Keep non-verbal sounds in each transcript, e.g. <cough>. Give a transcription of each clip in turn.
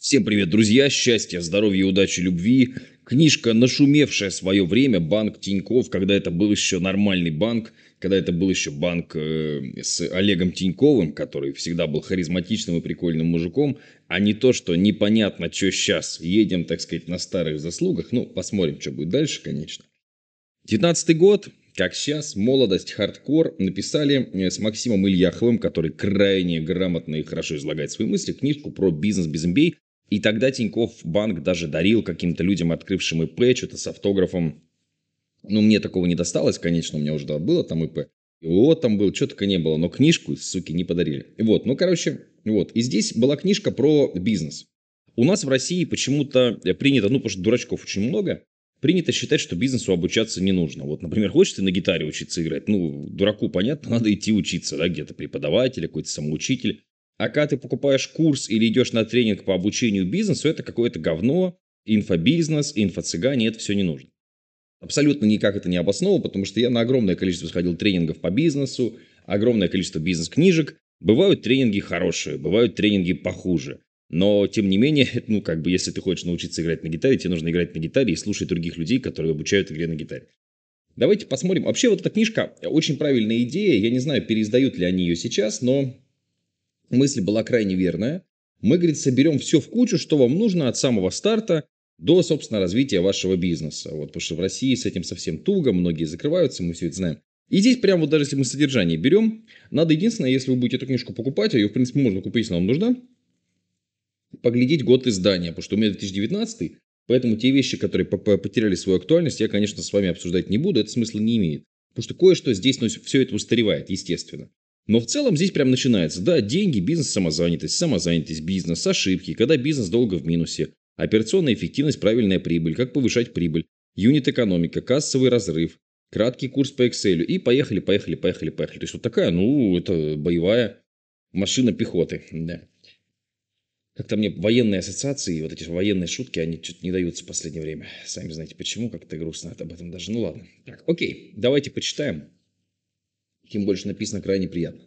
Всем привет, друзья! Счастья, здоровья, удачи, любви. Книжка, нашумевшая свое время, банк Тиньков, когда это был еще нормальный банк, когда это был еще банк э, с Олегом Тиньковым, который всегда был харизматичным и прикольным мужиком, а не то, что непонятно, что сейчас. Едем, так сказать, на старых заслугах. Ну, посмотрим, что будет дальше, конечно. 19 год, как сейчас, молодость, хардкор, написали э, с Максимом Ильяховым, который крайне грамотно и хорошо излагает свои мысли, книжку про бизнес без MBA. И тогда Тиньков банк даже дарил каким-то людям, открывшим ИП, что-то с автографом. Ну, мне такого не досталось, конечно, у меня уже было там ИП. И вот там был, что только не было, но книжку, суки, не подарили. Вот, ну, короче, вот. И здесь была книжка про бизнес. У нас в России почему-то принято, ну, потому что дурачков очень много, принято считать, что бизнесу обучаться не нужно. Вот, например, хочешь ты на гитаре учиться играть? Ну, дураку понятно, <laughs> надо идти учиться, да, где-то преподаватель, какой-то самоучитель. А когда ты покупаешь курс или идешь на тренинг по обучению бизнесу, это какое-то говно, инфобизнес, инфо-цыгане, это все не нужно. Абсолютно никак это не обосновано, потому что я на огромное количество сходил тренингов по бизнесу, огромное количество бизнес-книжек. Бывают тренинги хорошие, бывают тренинги похуже. Но, тем не менее, <laughs> ну, как бы, если ты хочешь научиться играть на гитаре, тебе нужно играть на гитаре и слушать других людей, которые обучают игре на гитаре. Давайте посмотрим. Вообще, вот эта книжка, очень правильная идея. Я не знаю, переиздают ли они ее сейчас, но мысль была крайне верная. Мы, говорит, соберем все в кучу, что вам нужно от самого старта до, собственно, развития вашего бизнеса. Вот, потому что в России с этим совсем туго, многие закрываются, мы все это знаем. И здесь прямо вот даже если мы содержание берем, надо единственное, если вы будете эту книжку покупать, а ее, в принципе, можно купить, если вам нужна, поглядеть год издания, потому что у меня 2019, поэтому те вещи, которые потеряли свою актуальность, я, конечно, с вами обсуждать не буду, это смысла не имеет. Потому что кое-что здесь, ну, все это устаревает, естественно. Но в целом здесь прям начинается. Да, деньги, бизнес, самозанятость, самозанятость, бизнес, ошибки, когда бизнес долго в минусе, операционная эффективность, правильная прибыль, как повышать прибыль, юнит-экономика, кассовый разрыв, краткий курс по Excel и поехали, поехали, поехали, поехали. То есть вот такая, ну, это боевая машина пехоты. Да. Как-то мне военные ассоциации, вот эти военные шутки, они что-то не даются в последнее время. Сами знаете почему, как-то грустно об этом даже. Ну ладно. Так, окей, давайте почитаем. Тем больше написано крайне приятно.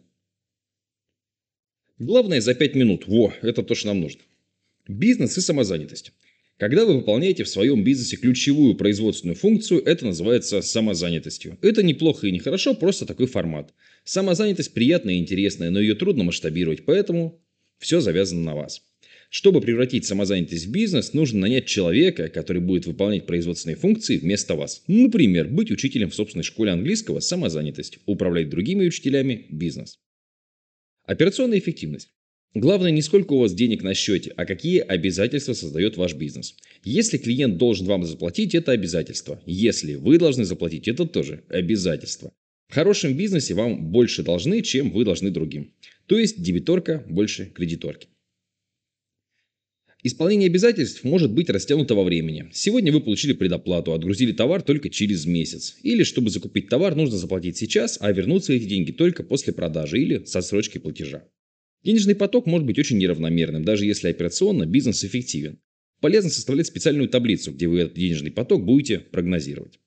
Главное за 5 минут. Во, это то, что нам нужно. Бизнес и самозанятость. Когда вы выполняете в своем бизнесе ключевую производственную функцию, это называется самозанятостью. Это неплохо и не хорошо, просто такой формат. Самозанятость приятная и интересная, но ее трудно масштабировать, поэтому все завязано на вас. Чтобы превратить самозанятость в бизнес, нужно нанять человека, который будет выполнять производственные функции вместо вас. Например, быть учителем в собственной школе английского – самозанятость, управлять другими учителями – бизнес. Операционная эффективность. Главное не сколько у вас денег на счете, а какие обязательства создает ваш бизнес. Если клиент должен вам заплатить, это обязательство. Если вы должны заплатить, это тоже обязательство. В хорошем бизнесе вам больше должны, чем вы должны другим. То есть дебиторка больше кредиторки. Исполнение обязательств может быть растянуто во времени. Сегодня вы получили предоплату, отгрузили товар только через месяц. Или, чтобы закупить товар, нужно заплатить сейчас, а вернуться эти деньги только после продажи или со срочки платежа. Денежный поток может быть очень неравномерным, даже если операционно бизнес эффективен. Полезно составлять специальную таблицу, где вы этот денежный поток будете прогнозировать.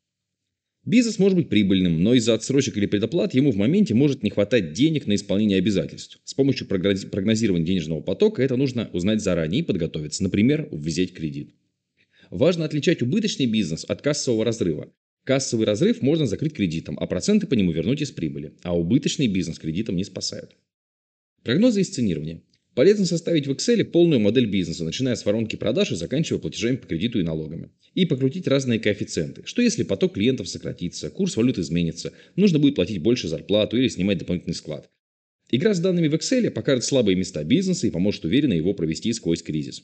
Бизнес может быть прибыльным, но из-за отсрочек или предоплат ему в моменте может не хватать денег на исполнение обязательств. С помощью прогнозирования денежного потока это нужно узнать заранее и подготовиться, например, взять кредит. Важно отличать убыточный бизнес от кассового разрыва. Кассовый разрыв можно закрыть кредитом, а проценты по нему вернуть из прибыли, а убыточный бизнес кредитом не спасают. Прогнозы и сценирование. Полезно составить в Excel полную модель бизнеса, начиная с воронки продаж и заканчивая платежами по кредиту и налогами. И покрутить разные коэффициенты. Что если поток клиентов сократится, курс валют изменится, нужно будет платить больше зарплату или снимать дополнительный склад. Игра с данными в Excel покажет слабые места бизнеса и поможет уверенно его провести сквозь кризис.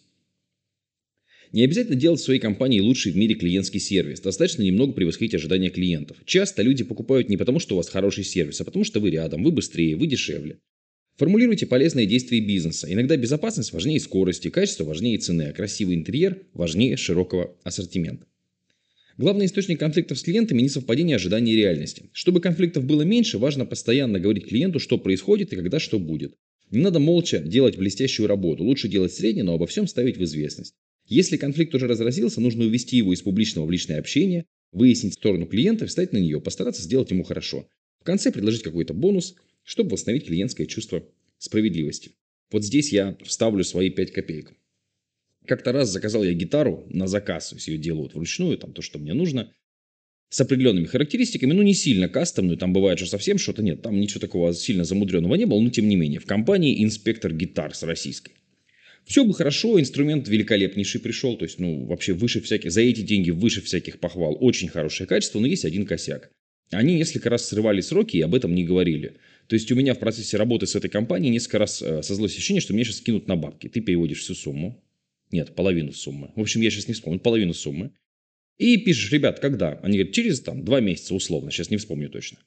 Не обязательно делать в своей компании лучший в мире клиентский сервис. Достаточно немного превосходить ожидания клиентов. Часто люди покупают не потому, что у вас хороший сервис, а потому, что вы рядом, вы быстрее, вы дешевле. Формулируйте полезные действия бизнеса. Иногда безопасность важнее скорости, качество важнее цены, а красивый интерьер важнее широкого ассортимента. Главный источник конфликтов с клиентами – несовпадение ожиданий и реальности. Чтобы конфликтов было меньше, важно постоянно говорить клиенту, что происходит и когда что будет. Не надо молча делать блестящую работу, лучше делать среднее, но обо всем ставить в известность. Если конфликт уже разразился, нужно увести его из публичного в личное общение, выяснить сторону клиента, встать на нее, постараться сделать ему хорошо. В конце предложить какой-то бонус – чтобы восстановить клиентское чувство справедливости. Вот здесь я вставлю свои 5 копеек. Как-то раз заказал я гитару на заказ, то есть ее делают вручную, там то, что мне нужно, с определенными характеристиками, ну не сильно кастомную, там бывает, что совсем что-то нет, там ничего такого сильно замудренного не было, но тем не менее, в компании инспектор гитар с российской. Все бы хорошо, инструмент великолепнейший пришел, то есть, ну, вообще выше всяких, за эти деньги выше всяких похвал, очень хорошее качество, но есть один косяк. Они несколько раз срывали сроки и об этом не говорили. То есть у меня в процессе работы с этой компанией несколько раз э, создалось ощущение, что меня сейчас кинут на бабки. Ты переводишь всю сумму. Нет, половину суммы. В общем, я сейчас не вспомню, половину суммы. И пишешь, ребят, когда? Они говорят, через там два месяца условно, сейчас не вспомню точно.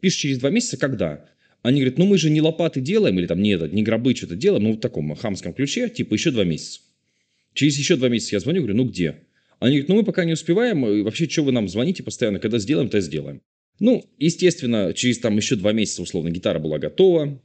Пишешь через два месяца, когда? Они говорят, ну мы же не лопаты делаем, или там не, этот, не гробы что-то делаем, ну в таком хамском ключе, типа еще два месяца. Через еще два месяца я звоню, говорю, ну где? Они говорят, ну мы пока не успеваем, и вообще, что вы нам звоните постоянно, когда сделаем, то сделаем. Ну, естественно, через там еще два месяца, условно, гитара была готова,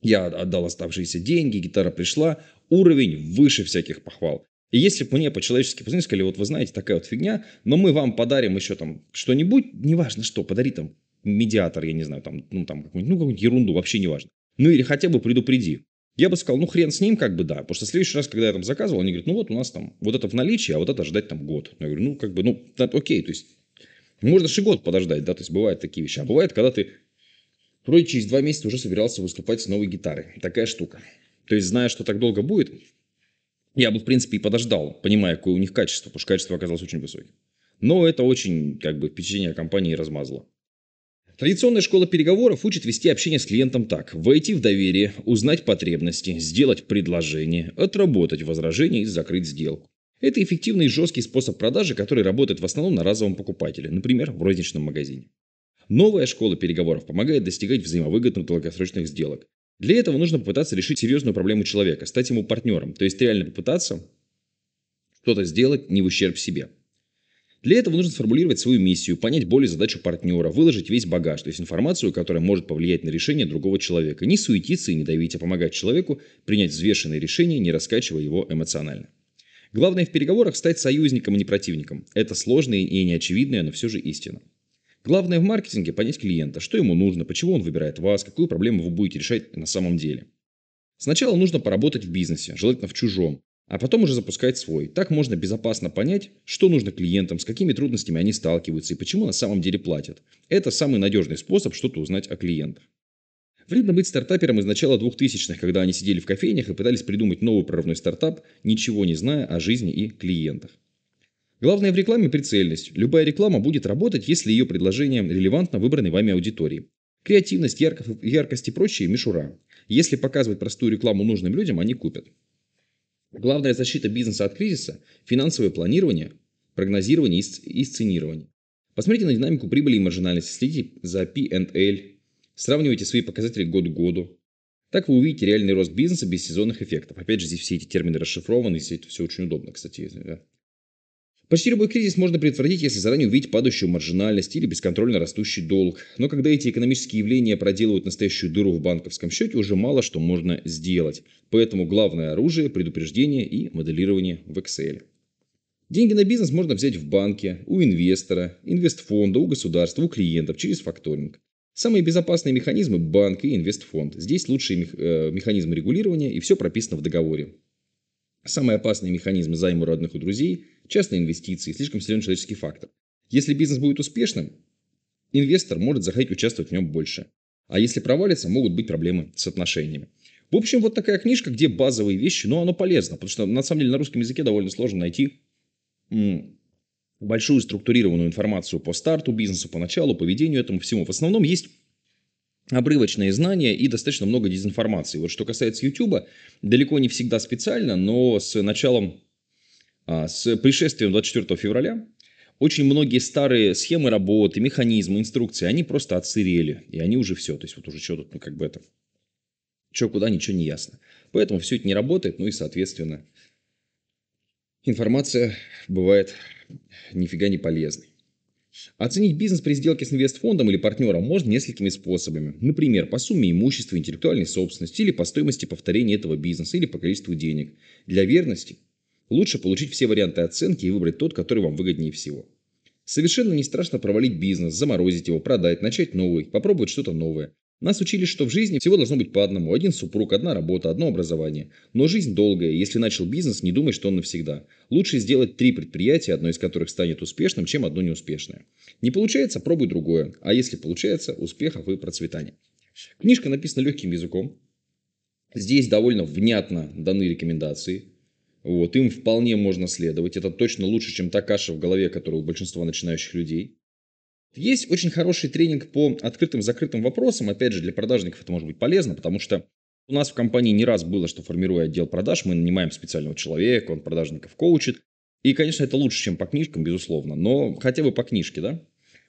я отдал оставшиеся деньги, гитара пришла, уровень выше всяких похвал. И если бы мне по-человечески позвонили, сказали, вот вы знаете, такая вот фигня, но мы вам подарим еще там что-нибудь, неважно что, подари там медиатор, я не знаю, там, ну, там, какую-нибудь, ну, какую-нибудь ерунду, вообще неважно. Ну, или хотя бы предупреди. Я бы сказал, ну, хрен с ним, как бы, да. Потому что в следующий раз, когда я там заказывал, они говорят, ну, вот у нас там вот это в наличии, а вот это ждать там год. Я говорю, ну, как бы, ну, окей, то есть, можно же год подождать, да, то есть, бывают такие вещи. А бывает, когда ты вроде через два месяца уже собирался выступать с новой гитарой. Такая штука. То есть, зная, что так долго будет, я бы, в принципе, и подождал, понимая, какое у них качество, потому что качество оказалось очень высоким. Но это очень, как бы, впечатление о компании размазало. Традиционная школа переговоров учит вести общение с клиентом так. Войти в доверие, узнать потребности, сделать предложение, отработать возражение и закрыть сделку. Это эффективный и жесткий способ продажи, который работает в основном на разовом покупателе, например, в розничном магазине. Новая школа переговоров помогает достигать взаимовыгодных долгосрочных сделок. Для этого нужно попытаться решить серьезную проблему человека, стать ему партнером, то есть реально попытаться что-то сделать не в ущерб себе. Для этого нужно сформулировать свою миссию, понять боль и задачу партнера, выложить весь багаж, то есть информацию, которая может повлиять на решение другого человека. Не суетиться и не давить, а помогать человеку принять взвешенное решение, не раскачивая его эмоционально. Главное в переговорах стать союзником, а не противником. Это сложная и неочевидная, но все же истина. Главное в маркетинге понять клиента, что ему нужно, почему он выбирает вас, какую проблему вы будете решать на самом деле. Сначала нужно поработать в бизнесе, желательно в чужом, а потом уже запускать свой. Так можно безопасно понять, что нужно клиентам, с какими трудностями они сталкиваются и почему на самом деле платят. Это самый надежный способ что-то узнать о клиентах. Вредно быть стартапером из начала 2000-х, когда они сидели в кофейнях и пытались придумать новый прорывной стартап, ничего не зная о жизни и клиентах. Главное в рекламе прицельность. Любая реклама будет работать, если ее предложение релевантно выбранной вами аудитории. Креативность, яркость и прочие – мишура. Если показывать простую рекламу нужным людям, они купят. Главная защита бизнеса от кризиса – финансовое планирование, прогнозирование и сценирование. Посмотрите на динамику прибыли и маржинальности, следите за P&L, сравнивайте свои показатели год к году. Так вы увидите реальный рост бизнеса без сезонных эффектов. Опять же, здесь все эти термины расшифрованы, и это все очень удобно, кстати. Почти любой кризис можно предотвратить, если заранее увидеть падающую маржинальность или бесконтрольно растущий долг. Но когда эти экономические явления проделывают настоящую дыру в банковском счете, уже мало что можно сделать. Поэтому главное оружие – предупреждение и моделирование в Excel. Деньги на бизнес можно взять в банке, у инвестора, инвестфонда, у государства, у клиентов через факторинг. Самые безопасные механизмы – банк и инвестфонд. Здесь лучшие э, механизмы регулирования и все прописано в договоре. Самые опасные механизмы займа родных у друзей – частные инвестиции, слишком силен человеческий фактор. Если бизнес будет успешным, инвестор может захотеть участвовать в нем больше. А если провалится, могут быть проблемы с отношениями. В общем, вот такая книжка, где базовые вещи, но оно полезно, потому что на самом деле на русском языке довольно сложно найти большую структурированную информацию по старту бизнеса, по началу, поведению этому всему. В основном есть обрывочные знания и достаточно много дезинформации. Вот что касается YouTube, далеко не всегда специально, но с началом а, с пришествием 24 февраля очень многие старые схемы работы, механизмы, инструкции, они просто отсырели. И они уже все. То есть, вот уже что тут, ну, как бы это... Что куда, ничего не ясно. Поэтому все это не работает. Ну и, соответственно, информация бывает нифига не полезной. Оценить бизнес при сделке с инвестфондом или партнером можно несколькими способами. Например, по сумме имущества, интеллектуальной собственности или по стоимости повторения этого бизнеса или по количеству денег. Для верности Лучше получить все варианты оценки и выбрать тот, который вам выгоднее всего. Совершенно не страшно провалить бизнес, заморозить его, продать, начать новый, попробовать что-то новое. Нас учили, что в жизни всего должно быть по одному. Один супруг, одна работа, одно образование. Но жизнь долгая. Если начал бизнес, не думай, что он навсегда. Лучше сделать три предприятия, одно из которых станет успешным, чем одно неуспешное. Не получается, пробуй другое. А если получается, успехов и процветания. Книжка написана легким языком. Здесь довольно внятно даны рекомендации. Вот, им вполне можно следовать. Это точно лучше, чем та каша в голове, которая у большинства начинающих людей. Есть очень хороший тренинг по открытым закрытым вопросам. Опять же, для продажников это может быть полезно, потому что у нас в компании не раз было, что формируя отдел продаж, мы нанимаем специального человека, он продажников коучит. И, конечно, это лучше, чем по книжкам, безусловно, но хотя бы по книжке, да?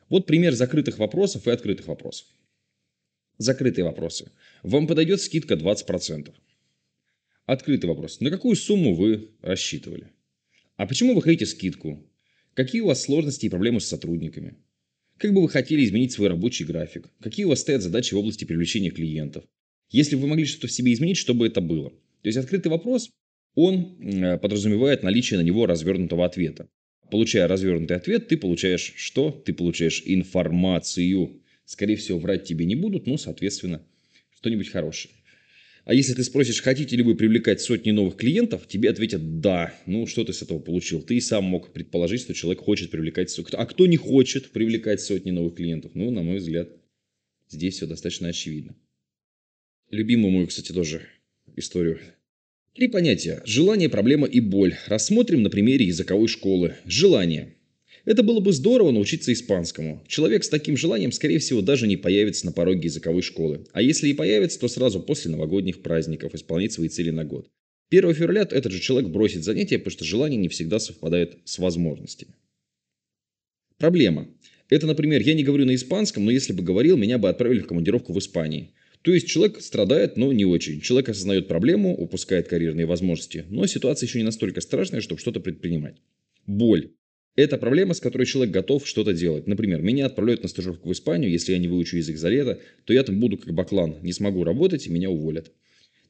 Вот пример закрытых вопросов и открытых вопросов. Закрытые вопросы. Вам подойдет скидка 20%. Открытый вопрос. На какую сумму вы рассчитывали? А почему вы хотите скидку? Какие у вас сложности и проблемы с сотрудниками? Как бы вы хотели изменить свой рабочий график? Какие у вас стоят задачи в области привлечения клиентов? Если бы вы могли что-то в себе изменить, что бы это было? То есть открытый вопрос, он э, подразумевает наличие на него развернутого ответа. Получая развернутый ответ, ты получаешь что? Ты получаешь информацию. Скорее всего, врать тебе не будут, но, соответственно, что-нибудь хорошее. А если ты спросишь, хотите ли вы привлекать сотни новых клиентов, тебе ответят «да». Ну, что ты с этого получил? Ты и сам мог предположить, что человек хочет привлекать. А кто не хочет привлекать сотни новых клиентов? Ну, на мой взгляд, здесь все достаточно очевидно. Любимую мою, кстати, тоже историю. Три понятия. Желание, проблема и боль. Рассмотрим на примере языковой школы. Желание. Это было бы здорово научиться испанскому. Человек с таким желанием, скорее всего, даже не появится на пороге языковой школы. А если и появится, то сразу после новогодних праздников исполнить свои цели на год. 1 февраля этот же человек бросит занятия, потому что желание не всегда совпадает с возможностями. Проблема. Это, например, я не говорю на испанском, но если бы говорил, меня бы отправили в командировку в Испании. То есть человек страдает, но не очень. Человек осознает проблему, упускает карьерные возможности, но ситуация еще не настолько страшная, чтобы что-то предпринимать. Боль. Это проблема, с которой человек готов что-то делать. Например, меня отправляют на стажировку в Испанию, если я не выучу язык за лето, то я там буду как баклан, не смогу работать и меня уволят.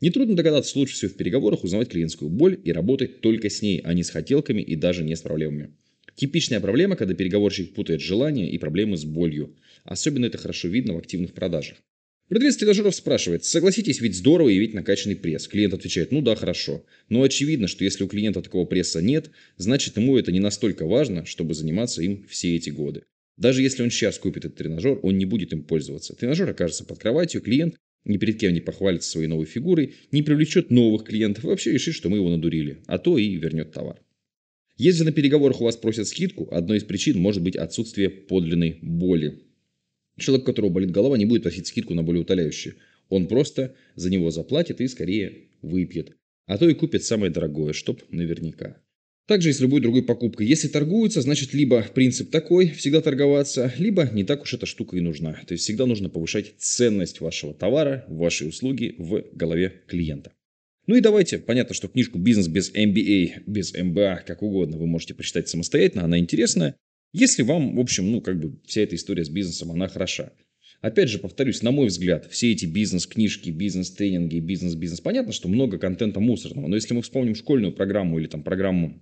Нетрудно догадаться, лучше всего в переговорах узнавать клиентскую боль и работать только с ней, а не с хотелками и даже не с проблемами. Типичная проблема, когда переговорщик путает желания и проблемы с болью. Особенно это хорошо видно в активных продажах. Продавец тренажеров спрашивает, согласитесь, ведь здорово иметь накачанный пресс. Клиент отвечает, ну да, хорошо. Но очевидно, что если у клиента такого пресса нет, значит ему это не настолько важно, чтобы заниматься им все эти годы. Даже если он сейчас купит этот тренажер, он не будет им пользоваться. Тренажер окажется под кроватью, клиент ни перед кем не похвалится своей новой фигурой, не привлечет новых клиентов и вообще решит, что мы его надурили, а то и вернет товар. Если на переговорах у вас просят скидку, одной из причин может быть отсутствие подлинной боли. Человек, у которого болит голова, не будет просить скидку на болеутоляющие. Он просто за него заплатит и скорее выпьет. А то и купит самое дорогое, чтоб наверняка. Также и с любой другой покупкой. Если торгуются, значит либо принцип такой, всегда торговаться, либо не так уж эта штука и нужна. То есть всегда нужно повышать ценность вашего товара, вашей услуги в голове клиента. Ну и давайте, понятно, что книжку «Бизнес без MBA», без MBA, как угодно, вы можете прочитать самостоятельно, она интересная. Если вам, в общем, ну, как бы вся эта история с бизнесом, она хороша. Опять же, повторюсь, на мой взгляд, все эти бизнес-книжки, бизнес-тренинги, бизнес-бизнес, понятно, что много контента мусорного, но если мы вспомним школьную программу или там программу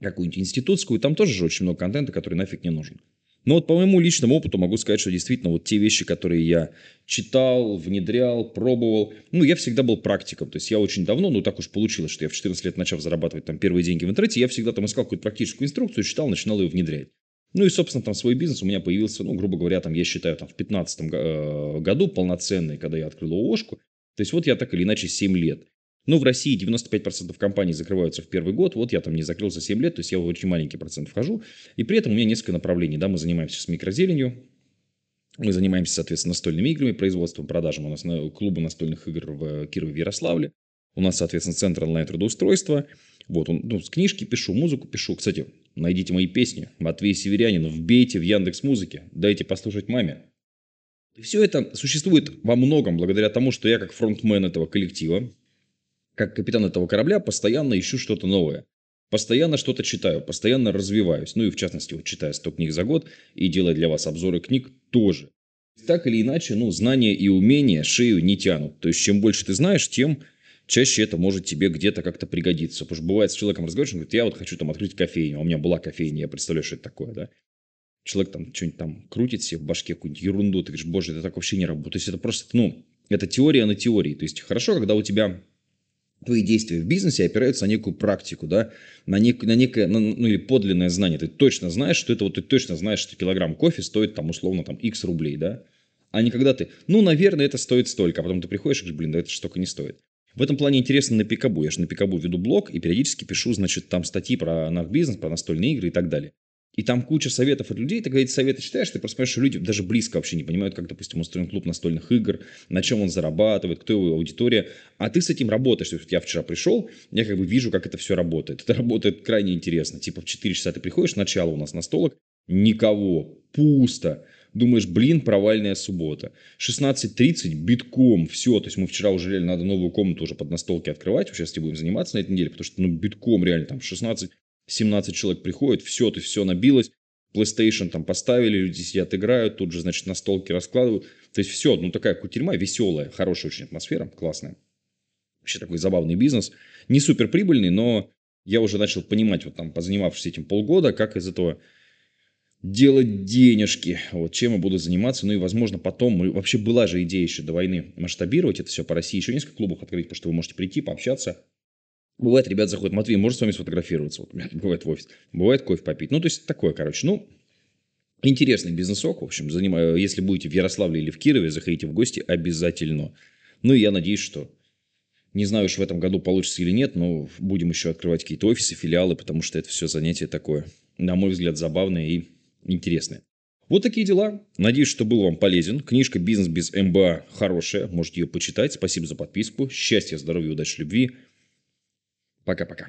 какую-нибудь институтскую, там тоже же очень много контента, который нафиг не нужен. Но вот по моему личному опыту могу сказать, что действительно вот те вещи, которые я читал, внедрял, пробовал, ну, я всегда был практиком. То есть я очень давно, ну, так уж получилось, что я в 14 лет начав зарабатывать там первые деньги в интернете, я всегда там искал какую-то практическую инструкцию, читал, начинал ее внедрять. Ну и, собственно, там свой бизнес у меня появился, ну, грубо говоря, там, я считаю, там, в 15 э, году полноценный, когда я открыл ООшку. То есть вот я так или иначе 7 лет. Ну, в России 95% компаний закрываются в первый год. Вот я там не закрылся 7 лет, то есть я в очень маленький процент вхожу. И при этом у меня несколько направлений. Да, мы занимаемся с микрозеленью, мы занимаемся, соответственно, настольными играми, производством, продажем. У нас клубы настольных игр в Кирове и Ярославле. У нас, соответственно, центр онлайн-трудоустройства. Вот, он, ну, книжки пишу, музыку пишу. Кстати, найдите мои песни. Матвей Северянин, вбейте в Яндекс Музыке, дайте послушать маме. И все это существует во многом благодаря тому, что я как фронтмен этого коллектива, как капитан этого корабля, постоянно ищу что-то новое. Постоянно что-то читаю, постоянно развиваюсь. Ну и в частности, вот читая 100 книг за год и делая для вас обзоры книг тоже. Так или иначе, ну, знания и умения шею не тянут. То есть, чем больше ты знаешь, тем чаще это может тебе где-то как-то пригодиться. Потому что бывает с человеком разговариваешь, он говорит, я вот хочу там открыть кофейню, а у меня была кофейня, я представляю, что это такое, да. человек там что-нибудь там крутит себе в башке какую-нибудь ерунду, ты говоришь, боже, это так вообще не работает. То есть это просто, ну, это теория на теории. То есть хорошо, когда у тебя твои действия в бизнесе опираются на некую практику, да, на, нек, на некое, на, ну или подлинное знание. Ты точно знаешь, что это вот ты точно знаешь, что килограмм кофе стоит там условно там x рублей, да, а не когда ты, ну, наверное, это стоит столько, а потом ты приходишь и говоришь, блин, да это штука не стоит. В этом плане интересно на Пикабу. Я же на Пикабу веду блог и периодически пишу, значит, там статьи про наш бизнес, про настольные игры и так далее. И там куча советов от людей. Ты эти советы читаешь, ты просто понимаешь, что люди даже близко вообще не понимают, как, допустим, устроен клуб настольных игр, на чем он зарабатывает, кто его аудитория. А ты с этим работаешь. То есть я вчера пришел, я как бы вижу, как это все работает. Это <laughs> работает крайне интересно. Типа в 4 часа ты приходишь, начало у нас настолок, никого, пусто. Думаешь, блин, провальная суббота. 16.30, битком, все. То есть мы вчера уже реально надо новую комнату уже под настолки открывать. Сейчас этим будем заниматься на этой неделе, потому что ну битком реально там 16 17 человек приходит, все, есть все набилось, PlayStation там поставили, люди сидят, играют, тут же, значит, на столке раскладывают. То есть все, ну такая кутерьма веселая, хорошая очень атмосфера, классная. Вообще такой забавный бизнес. Не супер прибыльный, но я уже начал понимать, вот там, позанимавшись этим полгода, как из этого делать денежки, вот чем я буду заниматься, ну и, возможно, потом, вообще была же идея еще до войны масштабировать это все по России, еще несколько клубов открыть, потому что вы можете прийти, пообщаться, Бывает, ребят заходят, Матвей, может с вами сфотографироваться? Вот бывает в офис. Бывает кофе попить. Ну, то есть, такое, короче. Ну, интересный бизнесок. В общем, занимаю, если будете в Ярославле или в Кирове, заходите в гости обязательно. Ну, и я надеюсь, что не знаю уж в этом году получится или нет, но будем еще открывать какие-то офисы, филиалы, потому что это все занятие такое, на мой взгляд, забавное и интересное. Вот такие дела. Надеюсь, что был вам полезен. Книжка «Бизнес без МБА» хорошая. Можете ее почитать. Спасибо за подписку. Счастья, здоровья, удачи, любви. Пока-пока.